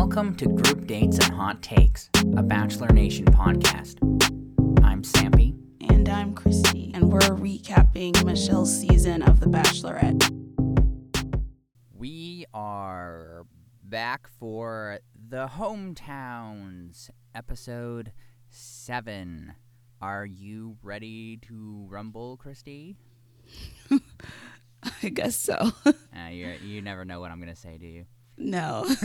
Welcome to Group Dates and Hot Takes, a Bachelor Nation podcast. I'm Sampy. And I'm Christy, and we're recapping Michelle's season of The Bachelorette. We are back for the Hometowns, episode 7. Are you ready to rumble, Christy? I guess so. Uh, you you never know what I'm going to say, do you? No.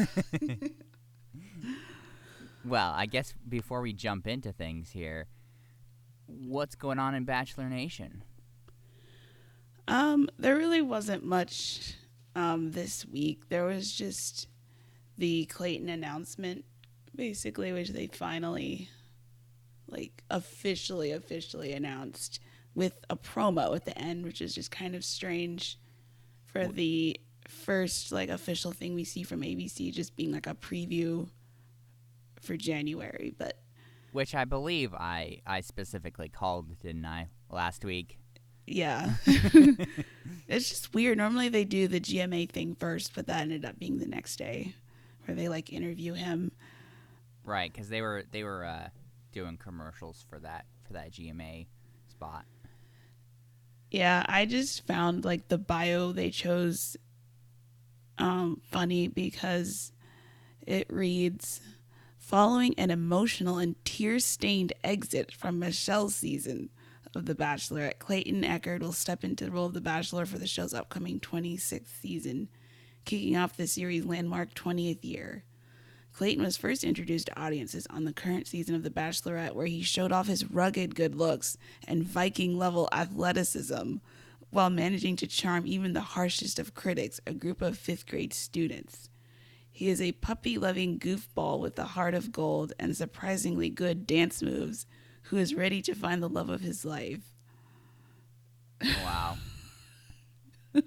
Well, I guess before we jump into things here, what's going on in Bachelor Nation? um, there really wasn't much um this week. There was just the Clayton announcement, basically, which they finally like officially, officially announced with a promo at the end, which is just kind of strange for the first like official thing we see from ABC just being like a preview for January, but Which I believe I, I specifically called, didn't I, last week? yeah. it's just weird. Normally they do the GMA thing first, but that ended up being the next day where they like interview him. Right, because they were they were uh, doing commercials for that for that GMA spot. Yeah, I just found like the bio they chose um funny because it reads following an emotional and tear-stained exit from Michelle's season of The Bachelorette, Clayton Echard will step into the role of The Bachelor for the show's upcoming 26th season, kicking off the series' landmark 20th year. Clayton was first introduced to audiences on the current season of The Bachelorette, where he showed off his rugged good looks and Viking level athleticism while managing to charm even the harshest of critics, a group of fifth grade students. He is a puppy loving goofball with a heart of gold and surprisingly good dance moves, who is ready to find the love of his life. Wow. so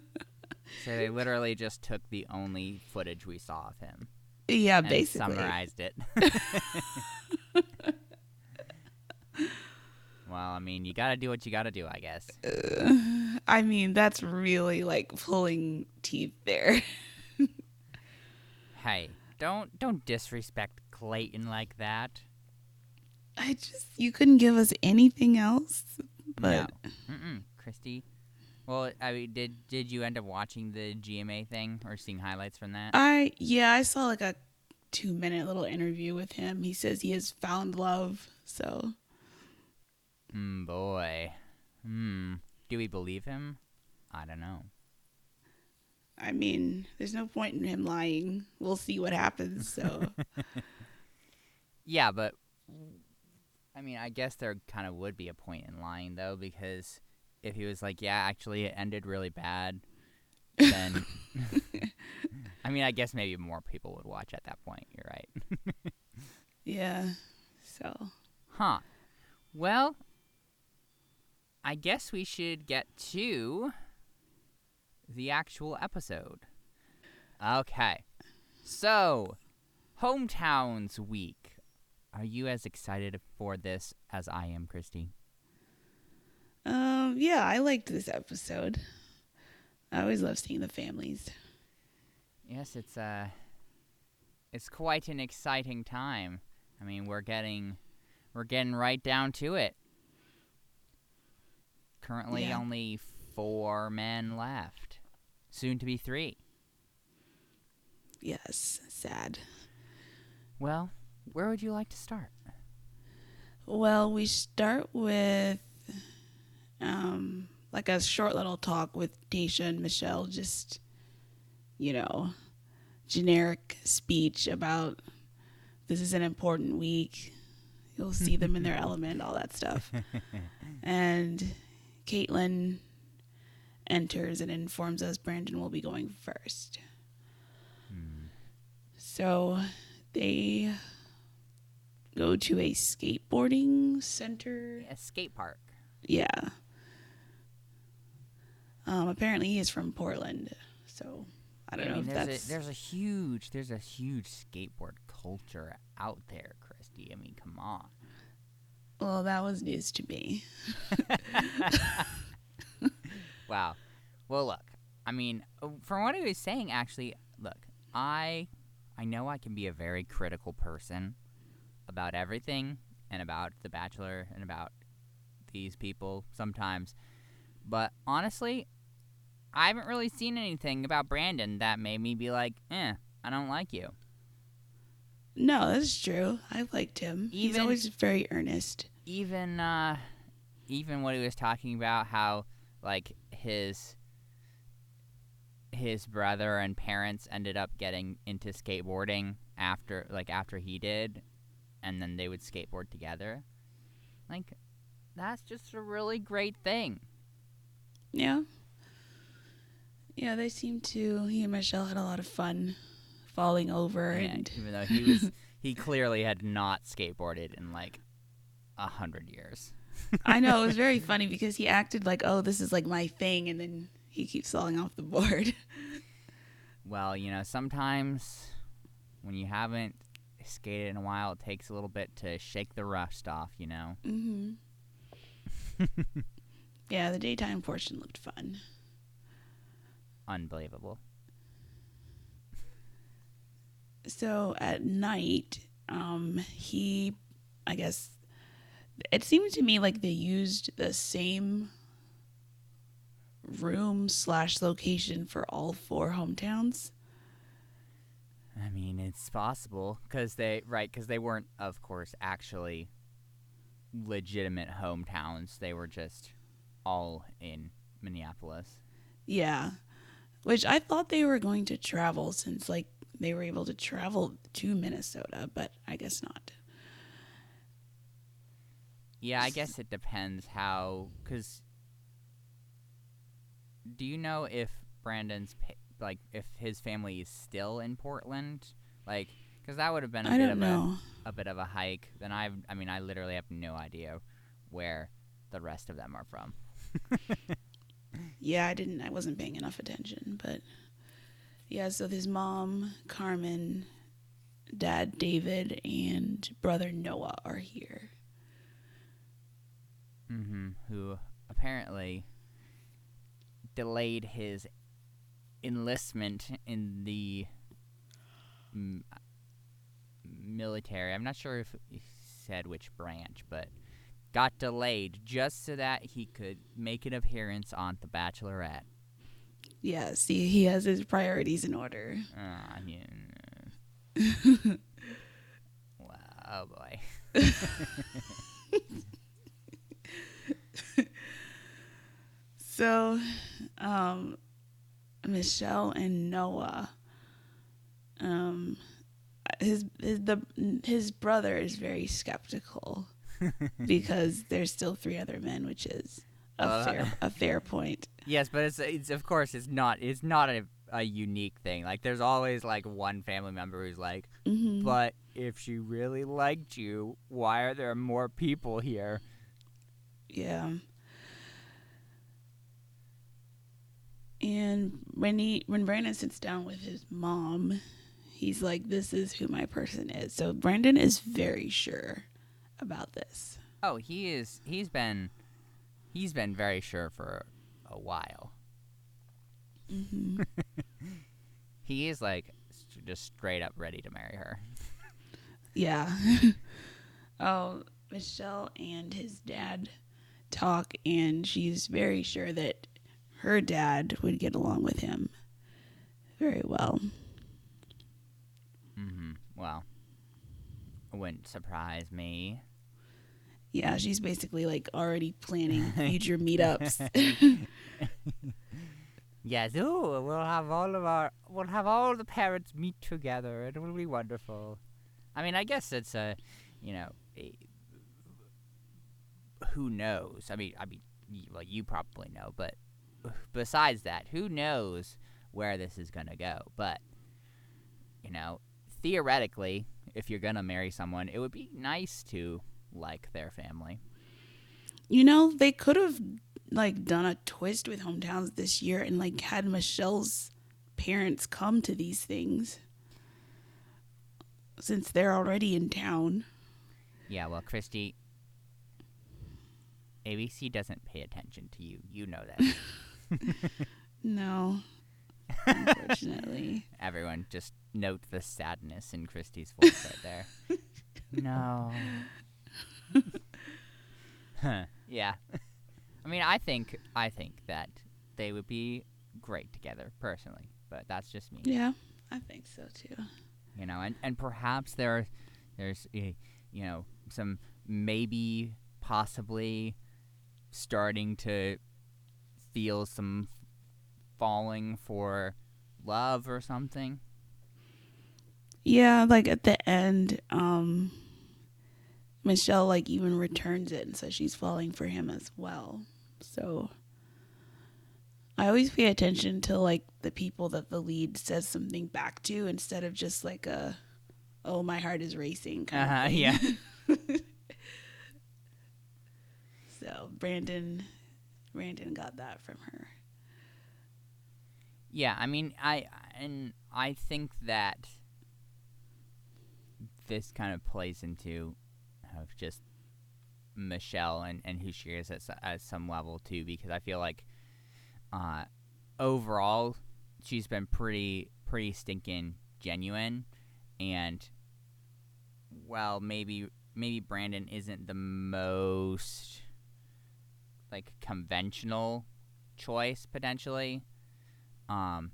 they literally just took the only footage we saw of him Yeah, and basically. summarized it. well, I mean, you got to do what you got to do, I guess. I mean, that's really like pulling teeth there. Hey, don't don't disrespect Clayton like that. I just, you couldn't give us anything else. But no. Mm-mm, Christy. Well, I mean, did did you end up watching the GMA thing or seeing highlights from that? I, yeah, I saw like a two minute little interview with him. He says he has found love. So, Hmm, boy. Hmm. Do we believe him? I don't know. I mean, there's no point in him lying. We'll see what happens. So, Yeah, but I mean, I guess there kind of would be a point in lying though, because if he was like, "Yeah, actually, it ended really bad," then I mean, I guess maybe more people would watch at that point. You're right. yeah. So, Huh. Well, I guess we should get to the actual episode. Okay. So, Hometowns Week. Are you as excited for this as I am, Christy? um, yeah, I liked this episode. I always love seeing the families. Yes, it's uh it's quite an exciting time. I mean, we're getting we're getting right down to it. Currently Yeah. only 4 men left. Soon to be 3. Yes, sad. Well, where would you like to start? Well, we start with um like a short little talk with Tayshia and Michelle, just you know, generic speech about this is an important week. You'll see them in their element, all that stuff. And Kaitlyn enters and informs us Brandon will be going first. So they go to a skateboarding center. A skate park. Yeah. Um, apparently he is from Portland, so I don't I know mean, if there's that's a, there's a huge there's a huge skateboard culture out there, Christy. I mean, come on. Well, that was news to me. Wow. Well, look. I mean, uh, from what he was saying, actually, look. I I know I can be a very critical person about everything and about The Bachelor and about these people sometimes. But honestly, I haven't really seen anything about Brandon that made me be like, eh, I don't like you. No, that's true. I've liked him. He's always very earnest. Even uh even what he was talking about how like his his brother and parents ended up getting into skateboarding after like after he did and then they would skateboard together. Like that's just a really great thing. Yeah. Yeah, they seem to. He and Michelle had a lot of fun falling over Yeah, and even though he was he clearly had not skateboarded in like a hundred years. I know it was very funny because he acted like, "Oh, this is like my thing," and then he keeps falling off the board. Well, you know, sometimes when you haven't skated in a while, it takes a little bit to shake the rust off, you know. hmm yeah, the daytime portion looked fun. Unbelievable. So at night, um, he, I guess, it seemed to me like they used the same room slash location for all four hometowns. I mean, it's possible because they right because they weren't, of course, actually legitimate hometowns. They were just all in Minneapolis. Yeah. Which I thought they were going to travel since like they were able to travel to Minnesota, but I guess not. Yeah, I guess it depends how. Because do you know if Brandon's like if his family is still in Portland? Like, because that would have been a I bit of know. a a bit of a hike. Then I, I mean, I literally have no idea where the rest of them are from. Yeah, I didn't I wasn't paying enough attention, but yeah, so his mom, Carmen, dad David, and brother Noah are here. hmm Who apparently delayed his enlistment in the m- military. I'm not sure if he said which branch, but got delayed just so that he could make an appearance on The Bachelorette. Yeah, see, he has his priorities in order. Uh, I mean, uh, wow, oh boy. So, um, Michelle and Noah, um, his his the his brother is very skeptical because there's still three other men, which is a Uh, fair a fair point. Yes, but it's it's of course it's not it's not a a unique thing. Like there's always like one family member who's like, hmm but if she really liked you, why are there more people here? Yeah. And when he when Brandon sits down with his mom, he's like, "This is who my person is." So Brandon is very sure about this. Oh, he is he's been he's been very sure for a while. hmm He is like just straight up ready to marry her. yeah. oh, Michelle and his dad talk, and she's very sure that her dad would get along with him very well. hmm Well, it wouldn't surprise me. Yeah, she's basically like already planning future meetups. Yes, ooh, we'll have all of our we'll have all the parents meet together. It will be wonderful. I mean, I guess it's a, you know, a, who knows? I mean, I mean, well, you probably know, but besides that, who knows where this is gonna go? But you know, theoretically, if you're gonna marry someone, it would be nice to like their family. You know, they could have like done a twist with hometowns this year and like had Michelle's parents come to these things since they're already in town. Yeah, well, Christy, ABC doesn't pay attention to you. You know that. No. Unfortunately. Everyone just note the sadness in Christy's voice right there. no. Huh, yeah. I mean, I think I think that they would be great together personally, but that's just me. Yeah, I think so too. You know, and and perhaps there there's eh, you know some maybe possibly starting to feel some falling for love or something. Yeah, like at the end, um Michelle like even returns it and says she's falling for him as well. So I always pay attention to like the people that the lead says something back to instead of just like a oh my heart is racing kind Uh-huh, yeah. so Brandon Brandon got that from her. Yeah, I mean, I and I think that this kind of plays into of just Michelle and, and who she is at, at some level too, because I feel like uh, overall she's been pretty pretty stinking genuine, and well, maybe maybe Brandon isn't the most like conventional choice potentially. Um,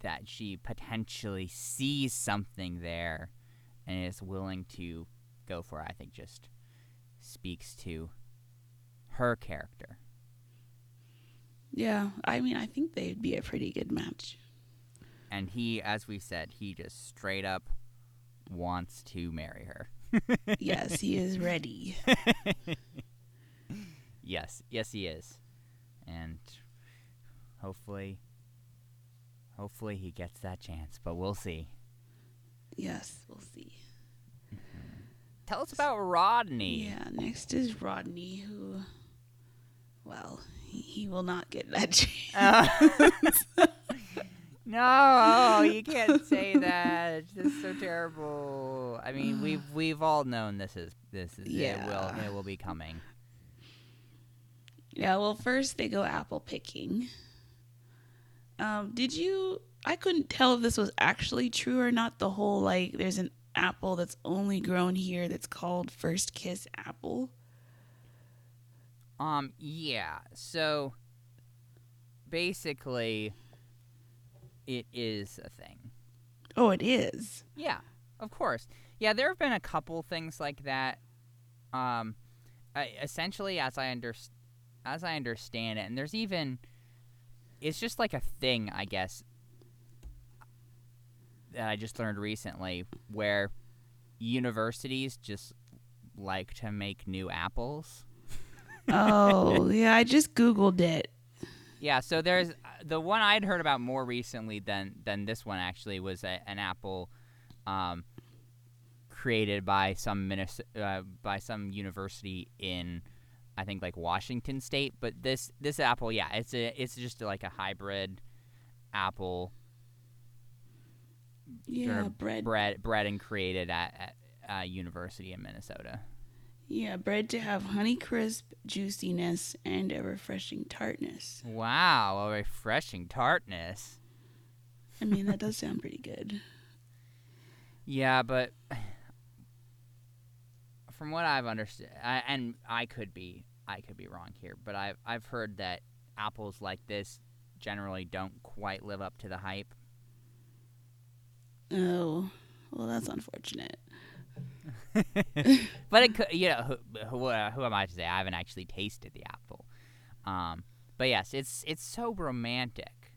that she potentially sees something there and is willing to go for it, I think just speaks to her character. Yeah, I mean I think they'd be a pretty good match. And he, as we said, he just straight up wants to marry her. yes, he is ready. yes, yes, he is. And hopefully, hopefully he gets that chance, but we'll see. Yes, we'll see. Tell us about Rodney. Yeah, next is Rodney, who, well, he, he will not get that chance. Uh, no, you can't say that. This is so terrible. I mean, we've we've all known this is this is it will Yeah. it will be coming. yeah, well, first they go apple picking. Um, did you? I couldn't tell if this was actually true or not. The whole like, there's an apple that's only grown here that's called First Kiss Apple. Um, yeah. So basically, it is a thing. Oh, it is. Yeah, of course. Yeah, there have been a couple things like that. Um, I, essentially, as I under, as I understand it, and there's even, it's just like a thing, I guess, that I just learned recently, where universities just like to make new apples. Oh, yeah, I just Googled it. Yeah, so there's the one I'd heard about more recently than than this one actually was a, an apple um, created by some minis- uh, by some university in I think like Washington State. But this this apple, yeah, it's a it's just like a hybrid apple Yeah, of bread. bred bred and created at, at a university in Minnesota. Yeah, bred to have Honeycrisp juiciness and a refreshing tartness. Wow, a refreshing tartness. I mean, that does sound pretty good. Yeah, but from what I've understood, I, and I could be I could be wrong here, but I've I've heard that apples like this generally don't quite live up to the hype. Oh, well, that's unfortunate. but it could, you know, who, who, uh, who am I to say? I haven't actually tasted the apple. Um, but yes, it's it's so romantic.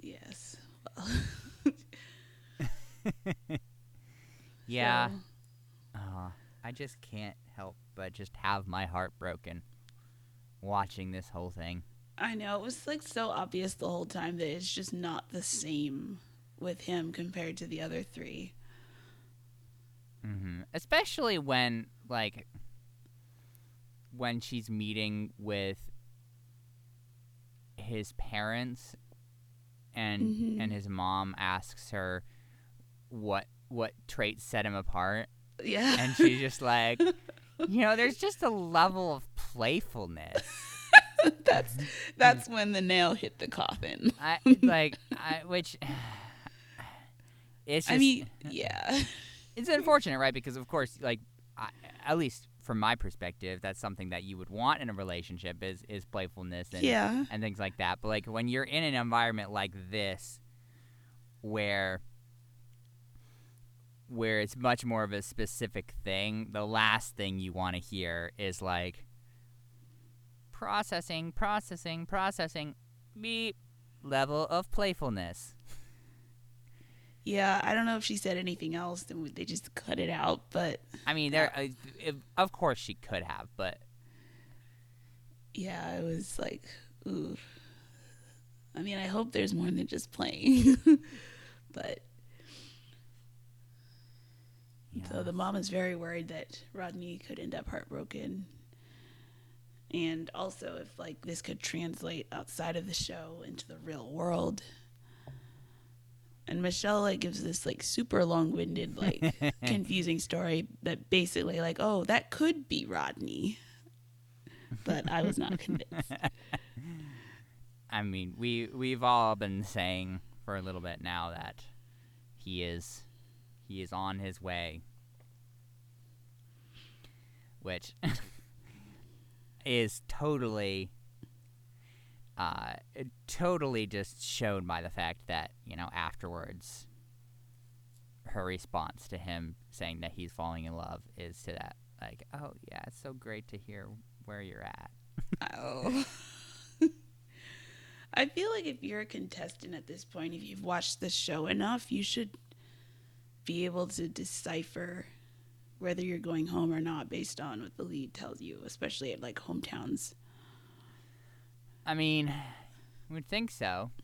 Yes. Yeah. So, I just can't help but just have my heart broken watching this whole thing. I know it was like so obvious the whole time that it's just not the same with him compared to the other three. hmm Especially when like when she's meeting with his parents and Mhm. and his mom asks her what what traits set him apart Yeah. and she's just like you know there's just a level of playfulness that's that's when the nail hit the coffin. I like I which it's just I mean, yeah. it's unfortunate, right? Because of course, like I, at least from my perspective, that's something that you would want in a relationship is is playfulness and Yeah. and things like that. But like when you're in an environment like this, where where it's much more of a specific thing, the last thing you want to hear is like processing, processing, processing, beep, level of playfulness. Yeah, I don't know if she said anything else, then they just cut it out. But I mean, there, uh, of course she could have, but yeah, it was like, ooh. I mean, I hope there's more than just playing. but so the mom is very worried that Rodney could end up heartbroken. And also, if like this could translate outside of the show into the real world. And Michelle like gives this like super long-winded, like confusing story that basically like, oh, that could be Rodney. But I was not convinced. I mean, we we've all been saying for a little bit now that he is he is on his way, which is totally uh totally just shown by the fact that you know afterwards her response to him saying that he's falling in love is to that like oh yeah it's so great to hear where you're at Oh. I feel like if you're a contestant at this point, if you've watched the show enough, you should be able to decipher whether you're going home or not based on what the lead tells you, especially at like hometowns. I mean, I would think so.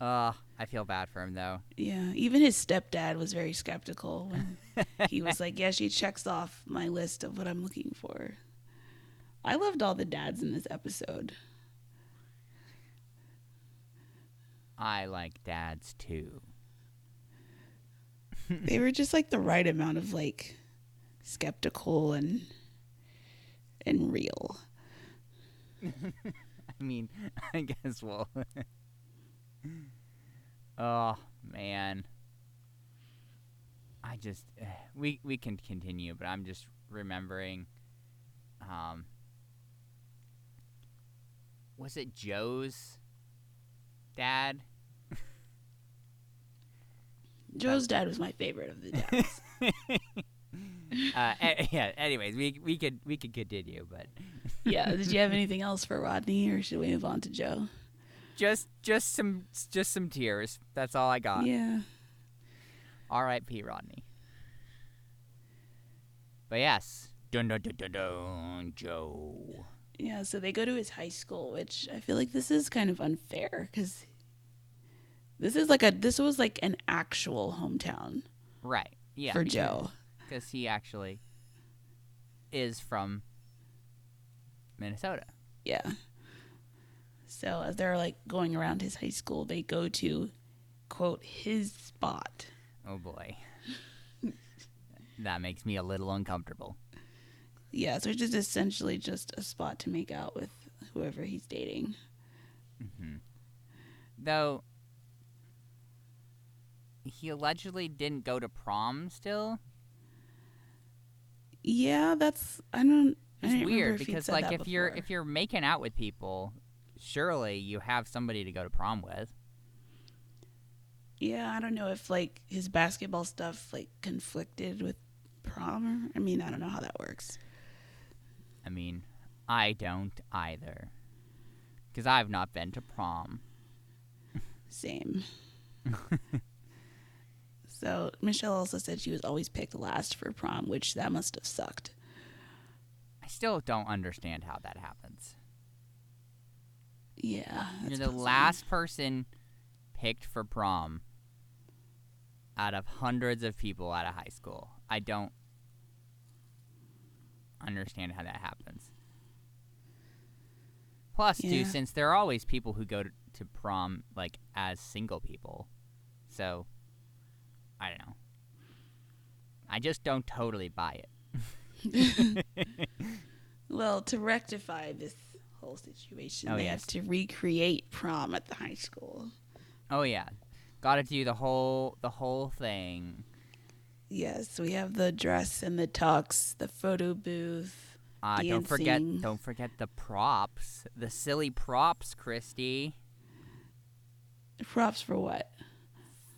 Uh, I feel bad for him though. Yeah, even his stepdad was very skeptical when he was like, "Yeah, she checks off my list of what I'm looking for." I loved all the dads in this episode. I like dads too. they were just like the right amount of like skeptical and and real. I mean, I guess we'll. oh man, I just eh, we we can continue, but I'm just remembering. Um, was it Joe's dad? Joe's dad was my favorite of the dads. uh, a- yeah. Anyways, we we could we could continue, but yeah, did you have anything else for Rodney or should we move on to Joe? just just some just some tears. That's all I got. Yeah. R.I.P. Rodney. But yes, dun dun dun dun dun, Joe. Yeah, so they go to his high school, which I feel like this is kind of unfair cuz this is like a this was like an actual hometown Right. Yeah. for Joe. because he actually is from Minnesota. Yeah. So as they're like going around his high school, they go to quote his spot. Oh boy. that makes me a little uncomfortable. Yeah, so it's just essentially just a spot to make out with whoever he's dating. Mm-hmm. Though he allegedly didn't go to prom still. Yeah, that's I don't. I It's didn't weird because like if you're if you're making out with people, surely you have somebody to go to prom with. yeah, I don't know if like his basketball stuff like conflicted with prom. Or, I mean, I don't know how that works. I mean, I don't either. Because I've not been to prom. Same. so Michelle also said she was always picked last for prom, which that must have sucked. I still don't understand how that happens. Yeah, You're the puzzling. last person picked for prom out of hundreds of people out of high school. I don't understand how that happens. Plus, too, since there are always people who go to, to prom like as single people, so I don't know. I just don't totally buy it. Well, to rectify this whole situation, Oh, they yes. have to recreate prom at the high school. oh yeah, got to do the whole the whole thing. Yes, we have the dress and the tux, the photo booth. Uh, don't forget don't forget the props, the silly props, Christy, Props for what?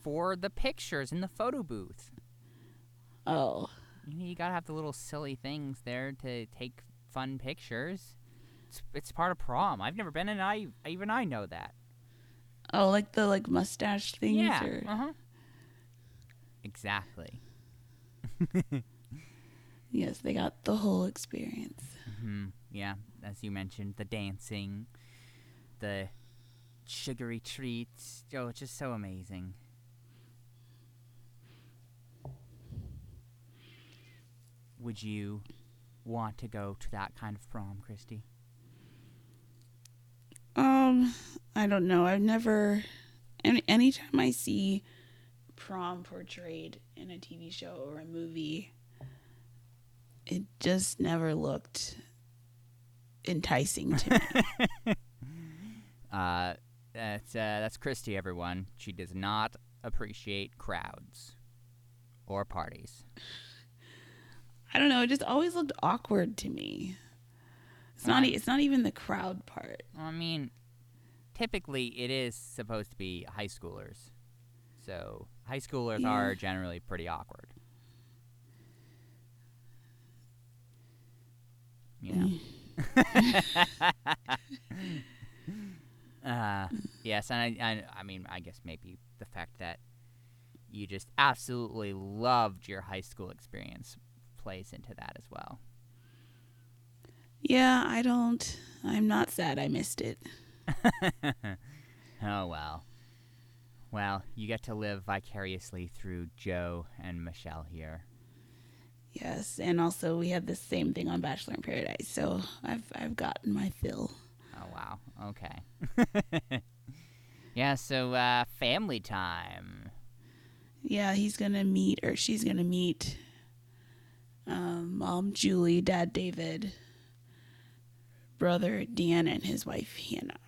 For the pictures in the photo booth. Oh, You, gotta have the little silly things there to take fun pictures. It's, it's part of prom. I've never been, and I even I know that. oh, like the like mustache things. yeah. Or... Uh huh. Exactly. Yes, they got the whole experience. hmm Yeah, as you mentioned, the dancing, the sugary treats. Oh, it's just so amazing. Would you want to go to that kind of prom, Christy? Um, I don't know. I've never. Any anytime I see prom portrayed in a TV show or a movie, it just never looked enticing to me. Uh, that's uh, that's Christy, everyone. She does not appreciate crowds or parties. I don't know. It just always looked awkward to me. It's not. It's not even the crowd part. I mean, typically it is supposed to be high schoolers, so high schoolers Yeah. are generally pretty awkward. You know. uh, yes, and I, I, I mean, I guess maybe the fact that you just absolutely loved your high school experience plays into that as well. Yeah, I don't. I'm not sad. I missed it. oh well. Well, you get to live vicariously through Joe and Michelle here. Yes, and also we had the same thing on Bachelor in Paradise, so I've I've gotten my fill. Oh wow. Okay. yeah, so uh family time. Yeah, he's gonna meet, or she's gonna meet, um, mom Julie, dad David, brother Deanna, and his wife Hannah.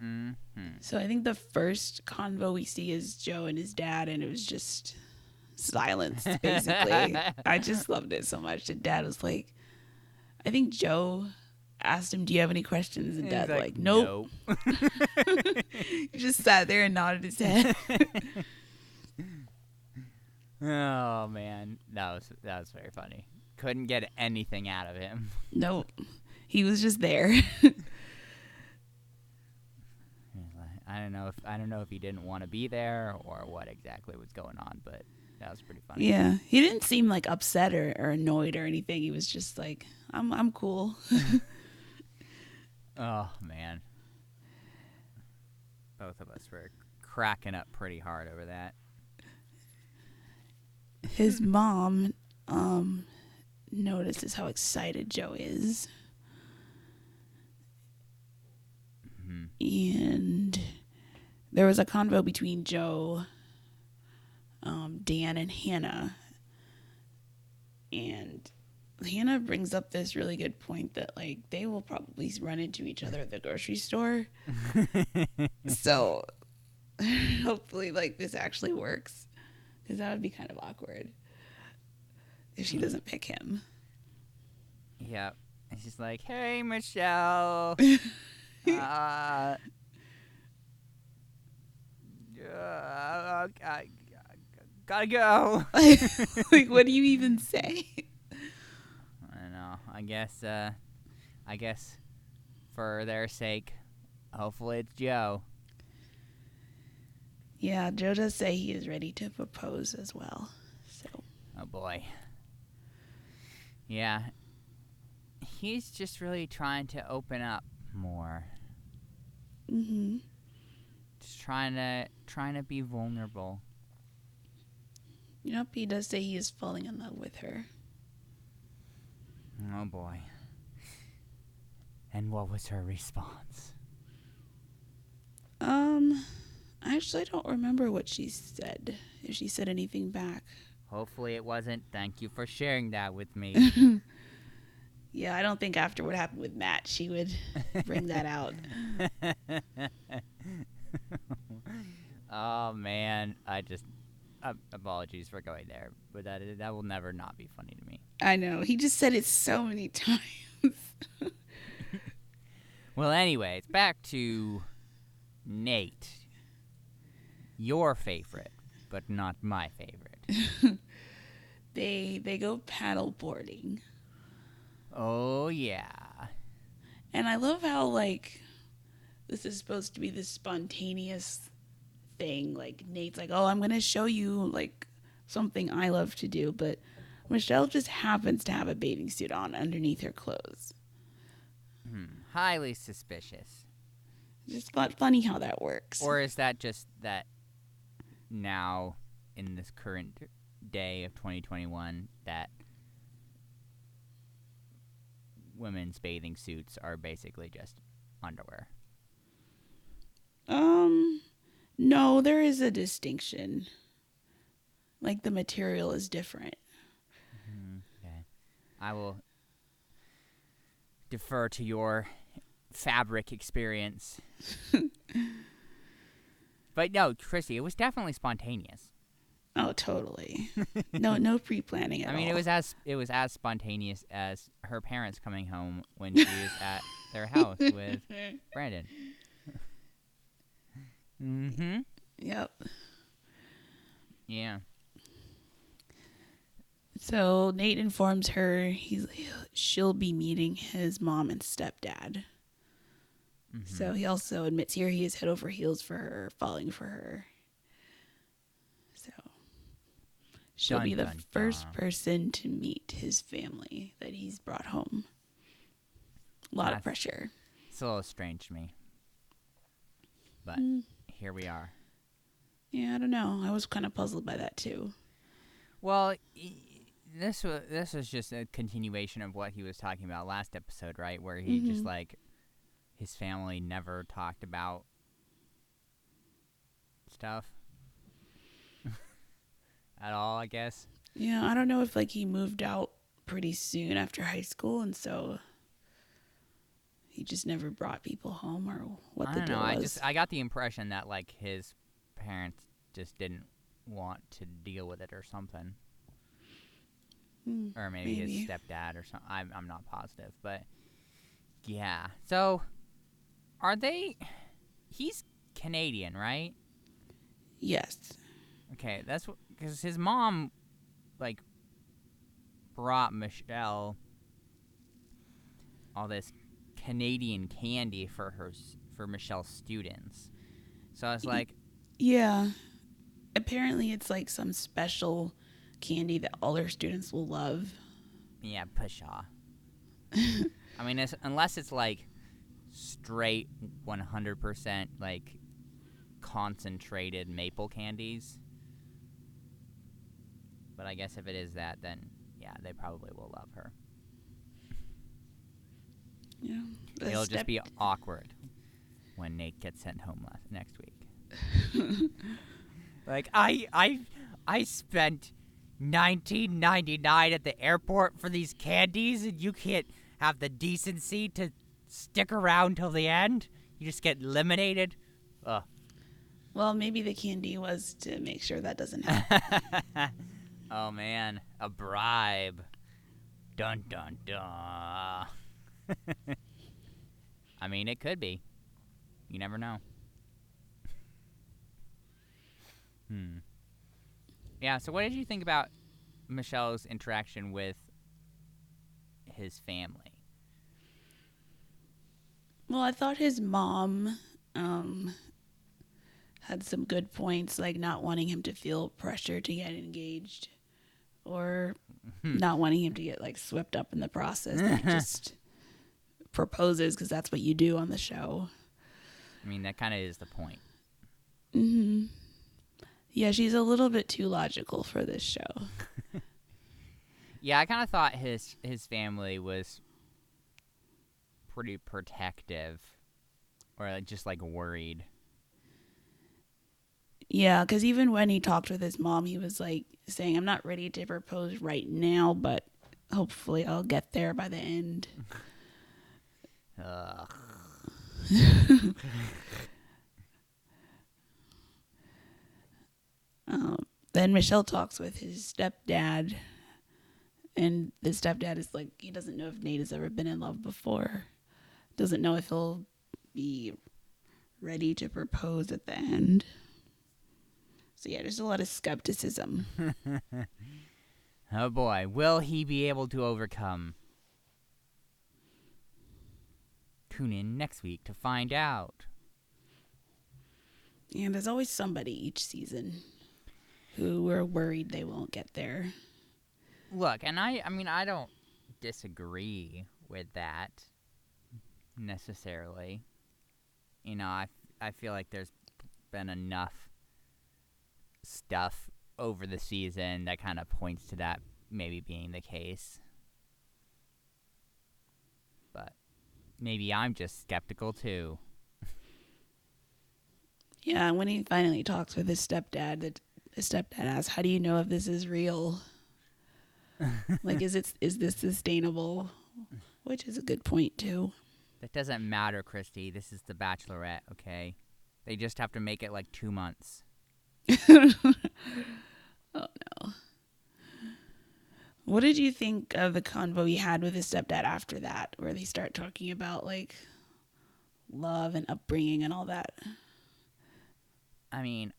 hmm So I think the first convo we see is Joe and his dad, and it was just silence, basically. I just loved it so much. And dad was like, I think Joe asked him, Do you have any questions? And dad's like, Nope. he just sat there and nodded his head. oh man, that was that was very funny. Couldn't get anything out of him. nope. He was just there. I don't know if I don't know if he didn't want to be there or what exactly was going on, but that was pretty funny. yeah. He didn't seem like upset or, or annoyed or anything. He was just like, I'm I'm cool. Oh man. Both of us were cracking up pretty hard over that. His mom um notices how excited Joe is. Mhm. and there was a convo between Joe, um, Dan, and Hannah. And Hannah brings up this really good point that like they will probably run into each other at the grocery store. so hopefully, like this actually works, because that would be kind of awkward if she doesn't pick him. Yep. And she's like, "Hey, Michelle. uh, uh, I, gotta go." like, what do you even say? I don't know. I guess. Uh, I guess, for their sake, hopefully it's Joe. Yeah, Joe does say he is ready to propose as well. So Oh boy. Yeah. He's just really trying to open up more. hmm Just trying to trying to be vulnerable. Yep, he does say he is falling in love with her. Oh boy. And what was her response? Um, I actually don't remember what she said. If she said anything back. Hopefully it wasn't. Thank you for sharing that with me. Yeah, I don't think after what happened with Matt, she would bring that out. oh man, I just uh, apologies for going there, but that is, that will never not be funny to me. I know. He just said it so many times. Well, anyways, back to Nayte. Your favorite, but not my favorite. they they go paddle boarding. Oh yeah. And I love how like this is supposed to be this spontaneous thing. Like Nayte's like, "Oh, I'm going to show you like something I love to do," but Michelle just happens to have a bathing suit on underneath her clothes. Hmm. Highly suspicious. Just fu- funny how that works. Or is that just that now in this current day of 2021 that women's bathing suits are basically just underwear? um no, there is a distinction. Like the material is different. Okay. I will defer to your fabric experience. but no, Chrissy, it was definitely spontaneous. Oh, totally. no, no pre-planning at I mean, all. it was as it was as spontaneous as her parents coming home when she was at their house with Brandon. mm-hmm. Yep. Yeah. So Nayte informs her he's she'll be meeting his mom and stepdad. Mm-hmm. So he also admits here he is head over heels for her, falling for her. So she'll be the dun, first dun. person to meet his family that he's brought home. A lot That's- of pressure. It's a little strange to me. But Mm. here we are. Yeah, I don't know. I was kind of puzzled by that too. Well, this was this was just a continuation of what he was talking about last episode, right? Where he just Mhm. like his family never talked about stuff at all. I guess. Yeah, I don't know if like he moved out pretty soon after high school, and so he just never brought people home, or what I the don't deal know. I just I got the impression that like his parents just didn't want to deal with it or something, Hmm, or maybe, Maybe. his stepdad or something. I'm I'm not positive, but yeah. So are they? He's Canadian, right? yes. Okay, that's because his mom, like, brought Michelle all this Canadian candy for her for Michelle's students. So I was like, Yeah. Apparently, it's like some special candy that all their students will love. yeah, pshaw. I mean, it's, unless it's like straight 100% like concentrated maple candies. But I guess if it is that, then yeah, they probably will love her. Yeah. It'll just be awkward when Nayte gets sent home last, next week. like I I I spent 19.99 at the airport for these candies and you can't have the decency to stick around till the end. You just get eliminated. Ugh. Well, maybe the candy was to make sure that doesn't happen. oh man, a bribe. Dun dun dun. I mean, it could be. You never know. Hmm. Yeah, so what did you think about Michelle's interaction with his family? Well, I thought his mom um, had some good points, like not wanting him to feel pressure to get engaged or Hmm. not wanting him to get like swept up in the process. Just proposes because that's what you do on the show. I mean, that kind of is the point. hmm Yeah, she's a little bit too logical for this show. Yeah, I kind of thought his his family was pretty protective, or like, just like worried. Yeah, because even when he talked with his mom, he was like saying, I'm not ready to propose right now, but hopefully I'll get there by the end. Ugh. Um, then Michelle talks with his stepdad, and the stepdad is like, he doesn't know if Nayte has ever been in love before, doesn't know if he'll be ready to propose at the end. So, yeah, there's a lot of skepticism. Oh boy, will he be able to overcome? Tune in next week to find out. And there's always somebody each season who we're worried they won't get there. Look, and I I mean I don't disagree with that necessarily. You know, I I feel like there's been enough stuff over the season that kind of points to that maybe being the case. But maybe I'm just skeptical too. Yeah, when he finally talks with his stepdad, the, the stepdad asks, "How do you know if this is real? like, is it is this sustainable?" Which is a good point too. That doesn't matter, Christy. This is the Bachelorette, okay? They just have to make it like two months. Oh no. What did you think of the convo he had with his stepdad after that, where they start talking about like love and upbringing and all that? I mean,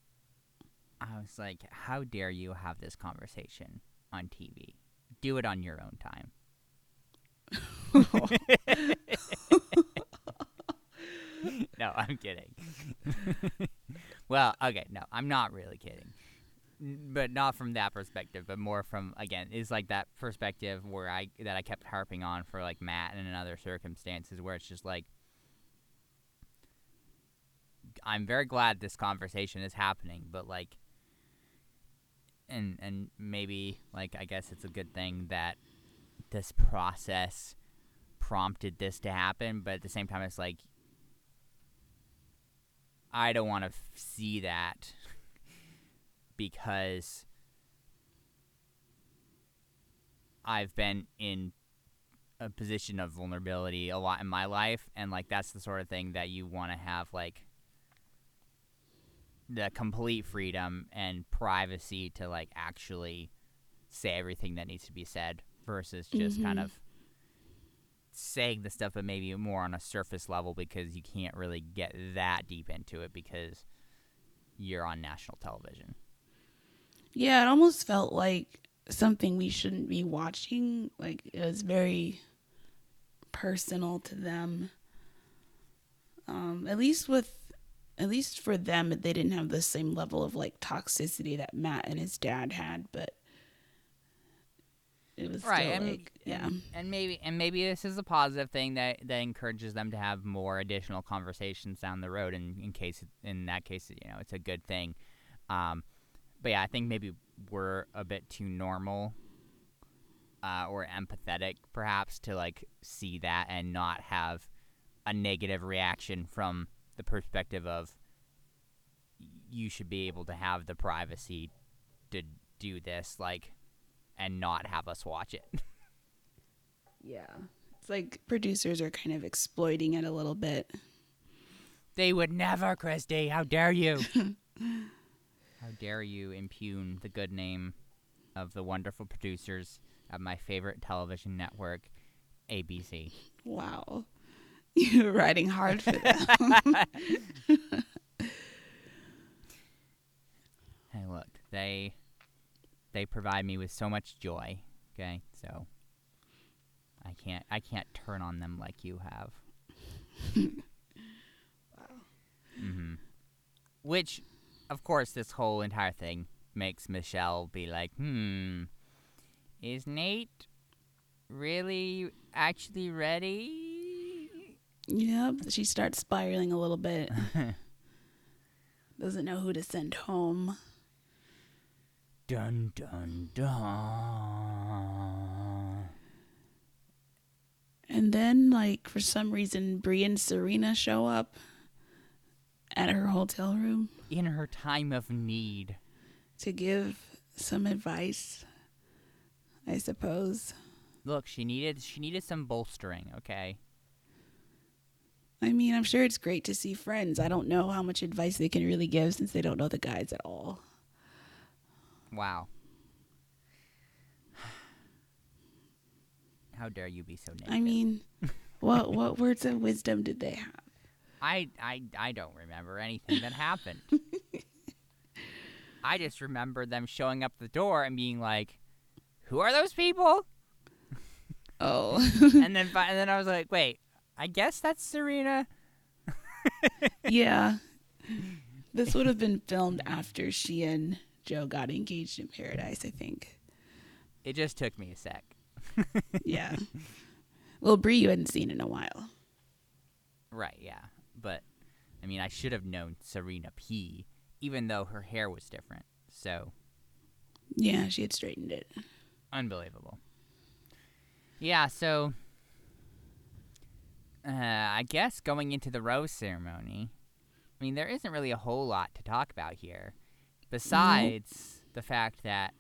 I was like, how dare you have this conversation on TV? Do it on your own time. no, I'm kidding. well, okay, no, I'm not really kidding. But not from that perspective, but more from again, is like that perspective where I that I kept harping on for like Matt and in other circumstances where it's just like I'm very glad this conversation is happening, but like and and maybe like I guess it's a good thing that this process prompted this to happen, but at the same time it's like I don't want to f- see that because I've been in a position of vulnerability a lot in my life and like that's the sort of thing that you want to have like the complete freedom and privacy to like actually say everything that needs to be said versus just kind Mhm. of saying the stuff but maybe more on a surface level because you can't really get that deep into it because you're on national television. Yeah, it almost felt like something we shouldn't be watching. Like it was very personal to them. Um, at least with at least for them they didn't have the same level of like toxicity that Matt and his dad had, but it was right and, like yeah. and and maybe and maybe this is a positive thing that that encourages them to have more additional conversations down the road in, in case in that case you know it's a good thing um but yeah i think maybe we're a bit too normal uh, or empathetic perhaps to like see that and not have a negative reaction from the perspective of you should be able to have the privacy to do this like and not have us watch it Yeah. It's like producers are kind of exploiting it a little bit. They would never, Christy. How dare you? How dare you impugn the good name of the wonderful producers of my favorite television network, ABC. Wow. You're riding hard for them. Hey, look, they they provide me with so much joy. Okay, so I can't I can't turn on them like you have. hmm Which, of course, this whole entire thing makes Michelle be like, hmm, is Nayte really actually ready? yep. She starts spiraling a little bit. Doesn't know who to send home. Dun dun dun. And then, like, for some reason, Bri and Serena show up at her hotel room. in her time of need. To give some advice, I suppose. Look, she needed she needed some bolstering, okay? I mean, I'm sure it's great to see friends. I don't know how much advice they can really give since they don't know the guys at all. Wow. How dare you be so negative? I mean, what what words of wisdom did they have? I I I don't remember anything that happened. I just remember them showing up the door and being like, "Who are those people?" Oh, and then and then I was like, "Wait, I guess that's Serena." yeah. This would have been filmed after she and Joe got engaged in Paradise, I think. It just took me a sec. Yeah. well, Bri, you hadn't seen in a while. Right, yeah. But I mean, I should have known Serena P even though her hair was different. So, Yeah, she had straightened it. unbelievable. Yeah, so uh, I guess going into the rose ceremony, I mean, there isn't really a whole lot to talk about here, Mm-hmm. besides the fact that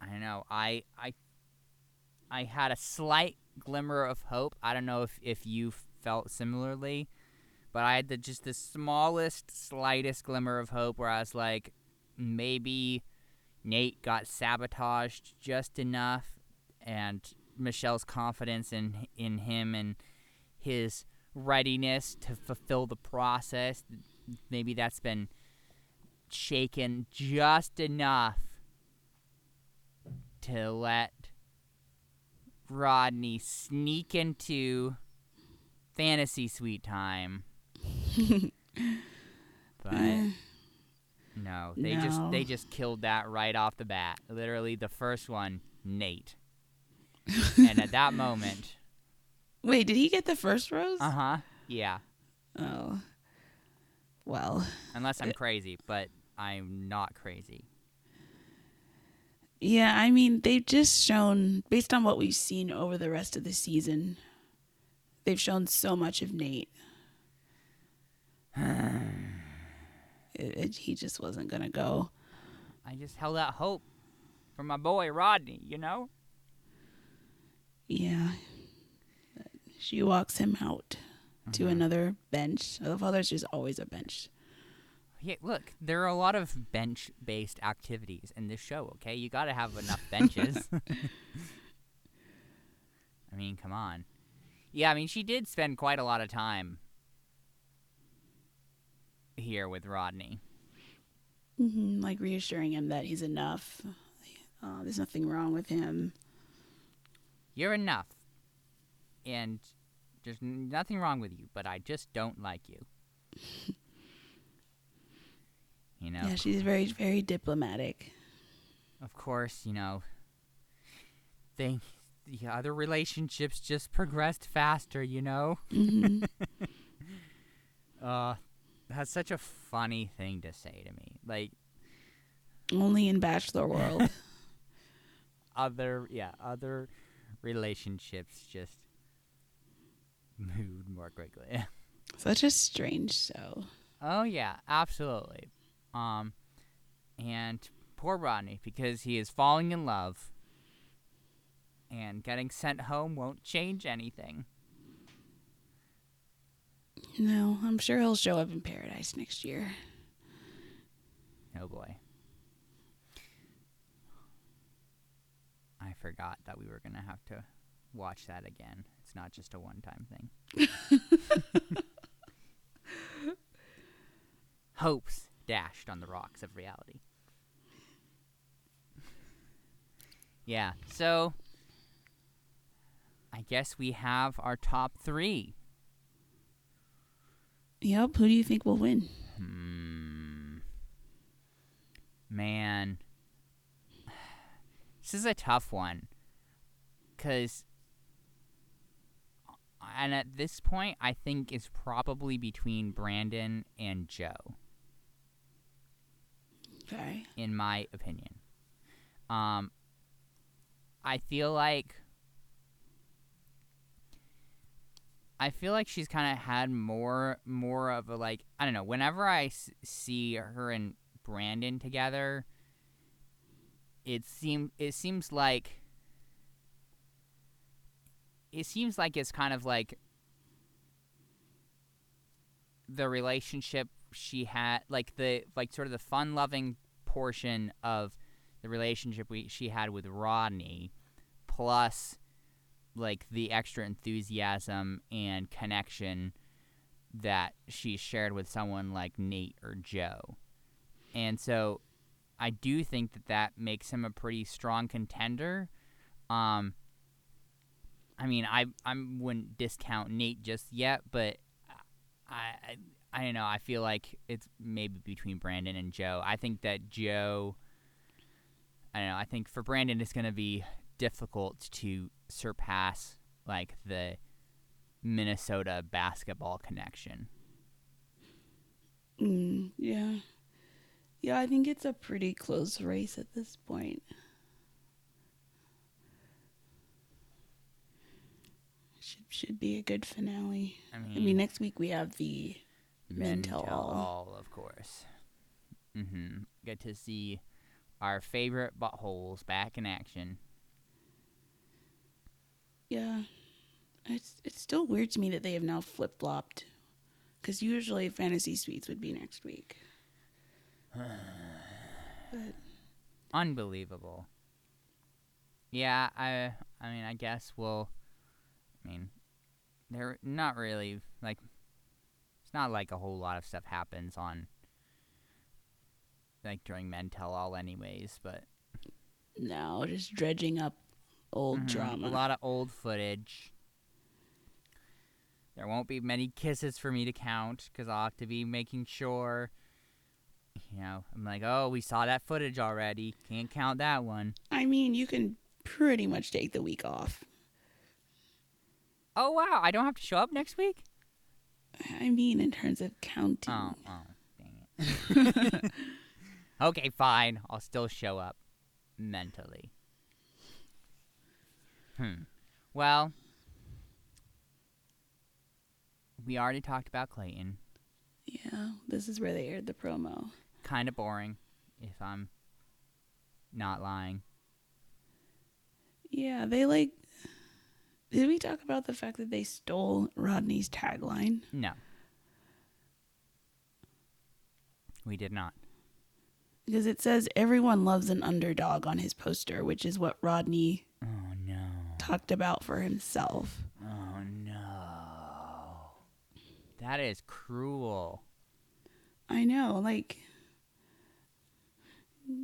I don't know. I I I had a slight glimmer of hope. I don't know if if you felt similarly, but I had the just the smallest, slightest glimmer of hope where I was like, maybe Nayte got sabotaged just enough, and Michelle's confidence in in him and his readiness to fulfill the process, maybe that's been shaken just enough to let Rodney sneak into fantasy suite time. but no, they just No. they just killed that right off the bat. Literally the first one, Nayte. and at that moment, Wait, did he get the first rose? uh-huh, yeah. Oh. Well, Unless I'm crazy, but I'm not crazy. yeah, I mean, they've just shown, based on what we've seen over the rest of the season, they've shown so much of Nayte. it, it, he just wasn't going to go. I just held out hope for my boy Rodney, you know? Yeah. She walks him out to mm-hmm. another bench. I love how there's just always a bench. Yeah, look, there are a lot of bench-based activities in this show, okay? You got to have enough benches. I mean, come on. Yeah, I mean, she did spend quite a lot of time here with Rodney. hmm Like reassuring him that he's enough. Uh, there's nothing wrong with him. You're enough. And there's nothing wrong with you, but I just don't like you. you know? Yeah, she's very, very diplomatic. of course, you know, they the other relationships just progressed faster, you know? hmm Uh that's such a funny thing to say to me. Like Only in Bachelor World. other yeah, other relationships just moved more quickly. Such a strange show. oh yeah, absolutely. Um and poor Rodney because he is falling in love and getting sent home won't change anything. No, I'm sure he'll show up in Paradise next year. Oh boy. I forgot that we were going to have to watch that again. It's not just a one time thing. Hopes dashed on the rocks of reality. Yeah, so I guess we have our top three. Yep. Who do you think will win? Hmm. Man. This is a tough one. Because. And at this point, I think it's probably between Brandon and Joe, Okay. in my opinion. Um, I feel like. I feel like she's kind of had more more of a like I don't know. Whenever I s- see her and Brandon together, it seem it seems like it seems like it's kind of like the relationship she had like the like sort of the fun loving portion of the relationship we she had with Rodney plus like the extra enthusiasm and connection that she shared with someone like Nayte or Joe. And so I do think that that makes him a pretty strong contender. Um I mean, I I wouldn't discount Nayte just yet, but I, I I don't know. I feel like it's maybe between Brandon and Joe. I think that Joe. I don't know. I think for Brandon, it's going to be difficult to surpass like the Minnesota basketball connection. Mm, yeah. Yeah, I think it's a pretty close race at this point. Should should be a good finale. I mean, I mean, next week we have the Men Tell All. All, of course. Mm-hmm. Get to see our favorite buttholes back in action. yeah. It's it's still weird to me that they have now flip flopped, because usually Fantasy Suites would be next week. but Unbelievable. Yeah, I I mean, I guess we'll I mean, they're not really like it's not like a whole lot of stuff happens on like during Men Tell All anyways, but no, just dredging up old Mhm, drama. A lot of old footage. There won't be many kisses for me to count because I'll have to be making sure. You know, I'm like, oh, we saw that footage already. Can't count that one. I mean, you can pretty much take the week off. Oh wow, I don't have to show up next week. I mean, in terms of counting. Oh, oh, dang it. okay, fine. I'll still show up mentally. Hmm. Well, we already talked about Clayton. Yeah, this is where they aired the promo. Kind of boring, if I'm not lying. Yeah, they like. Did we talk about the fact that they stole Rodney's tagline? No. We did not. Because it says everyone loves an underdog on his poster, which is what Rodney Oh no. talked about for himself. Oh no. That is cruel. I know, like.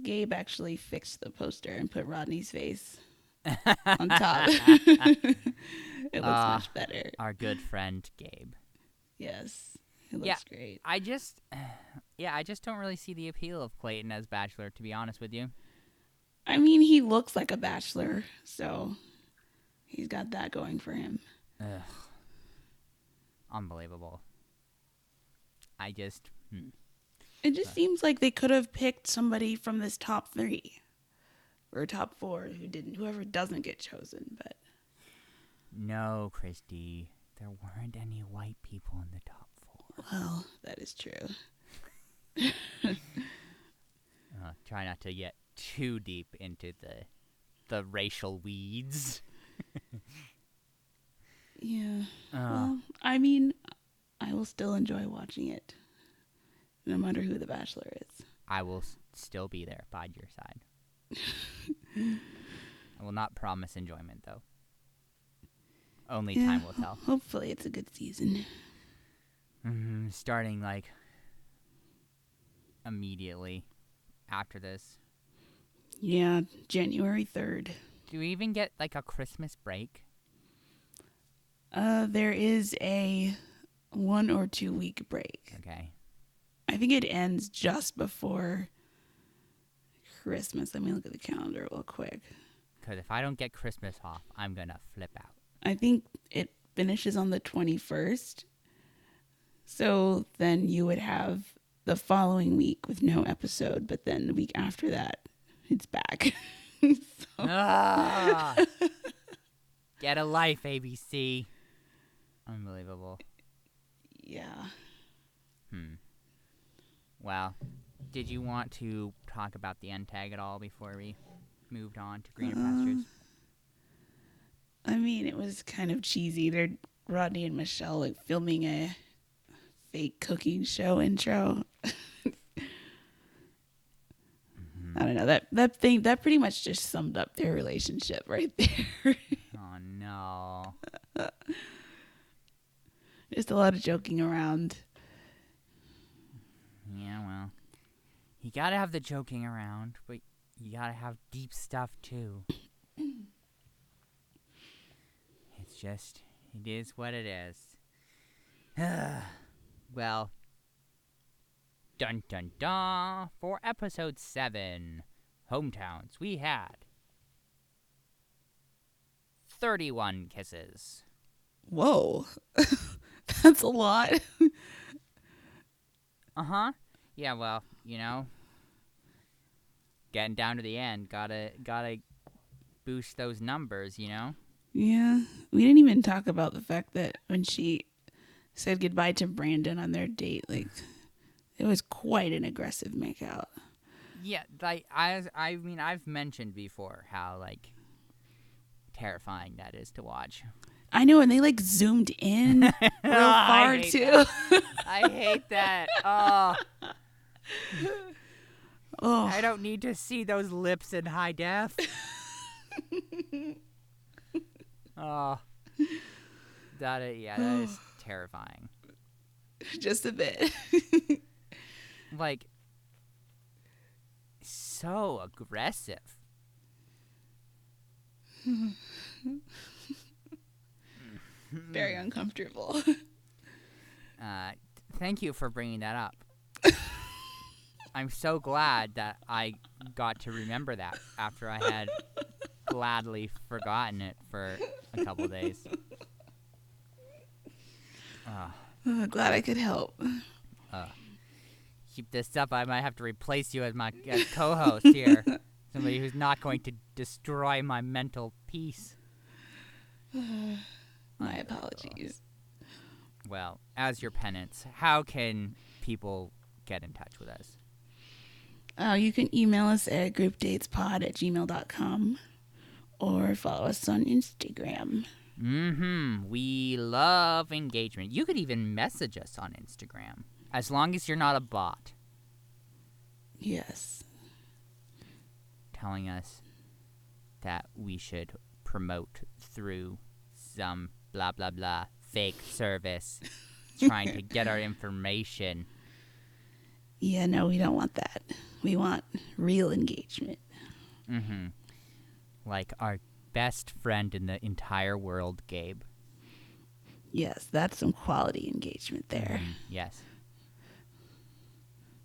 Gabe actually fixed the poster and put Rodney's face on top. it looks Ah. much better. Our good friend Gabe. Yes. It looks Yeah. great. I just, yeah, I just don't really see the appeal of Clayton as Bachelor, to be honest with you. I mean, he looks like a bachelor, so he's got that going for him. Ugh. Unbelievable. I just, hmm. It just seems like they could have picked somebody from this top three or top four who didn't, whoever doesn't get chosen. But no, Christy, there weren't any white people in the top four. well, that is true. Uh, try not to get too deep into the the racial weeds. Yeah. Uh, well, I mean, I will still enjoy watching it, no matter who the bachelor is. I will s- still be there by your side. I will not promise enjoyment, though. Only time will tell. Hopefully, it's a good season. hmm starting like immediately after this. Yeah, January third. Do we even get like a Christmas break? Uh, there is a one or two week break. Okay. I think it ends just before Christmas. Let me look at the calendar real quick. Because if I don't get Christmas off, I'm going to flip out. I think it finishes on the 21st. So then you would have the following week with no episode, but then the week after that, it's back. so, Ah! Get a life, ABC. Unbelievable. Yeah. Hmm. Well, did you want to talk about the end tag at all before we moved on to greener um, pastures? I mean, it was kind of cheesy. They're Rodney and Michelle like filming a fake cooking show intro. I don't know that that thing that pretty much just summed up their relationship right there. Oh no. just a lot of joking around. Yeah, well, you gotta have the joking around, but you gotta have deep stuff too. it's just, it is what it is. well, dun dun dun. For episode 7, Hometowns, we had 31 kisses. Whoa, that's a lot. Uh huh. Yeah, well, you know, getting down to the end, gotta gotta boost those numbers, you know. Yeah, we didn't even talk about the fact that when she said goodbye to Brandon on their date, like it was quite an aggressive makeout. Yeah, like I, I mean, I've mentioned before how like terrifying that is to watch. I know, and they like zoomed in real I far hate too. I hate that. Oh, oh, I don't need to see those lips in high def. oh, that is, yeah, that is terrifying. just a bit. Like, so aggressive. Very uncomfortable. Uh, thank you for bringing that up. I'm so glad that I got to remember that after I had gladly forgotten it for a couple days. Uh, Oh, glad I could help. keep this up, I might have to replace you as my as co-host here. Somebody who's not going to destroy my mental peace. My apologies. Well, as your penance, how can people get in touch with us? Oh, you can email us at groupdatespod at gmail.com or follow us on Instagram. Mm-hmm. We love engagement. You could even message us on Instagram, as long as you're not a bot Yes. telling us that we should promote through some blah blah blah fake service, trying to get our information. Yeah, no, we don't want that. We want real engagement. Mm-hmm. Like our best friend in the entire world, Gabe. Yes, that's some quality engagement there. Mm, yes.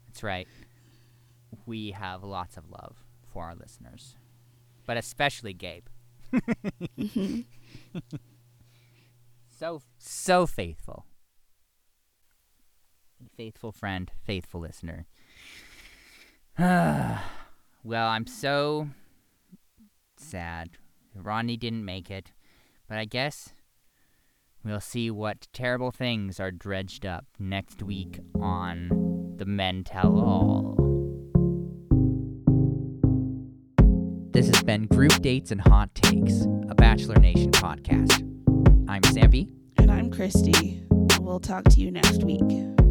That's right. We have lots of love for our listeners, but especially Gabe. so so faithful. Faithful friend, faithful listener. well, I'm so sad. Ronnie didn't make it, but I guess We'll see what terrible things are dredged up next week on The Men Tell All. This has been Group Dates and Hot Takes, a Bachelor Nation podcast. I'm Sampy. And I'm Christy. We'll talk to you next week.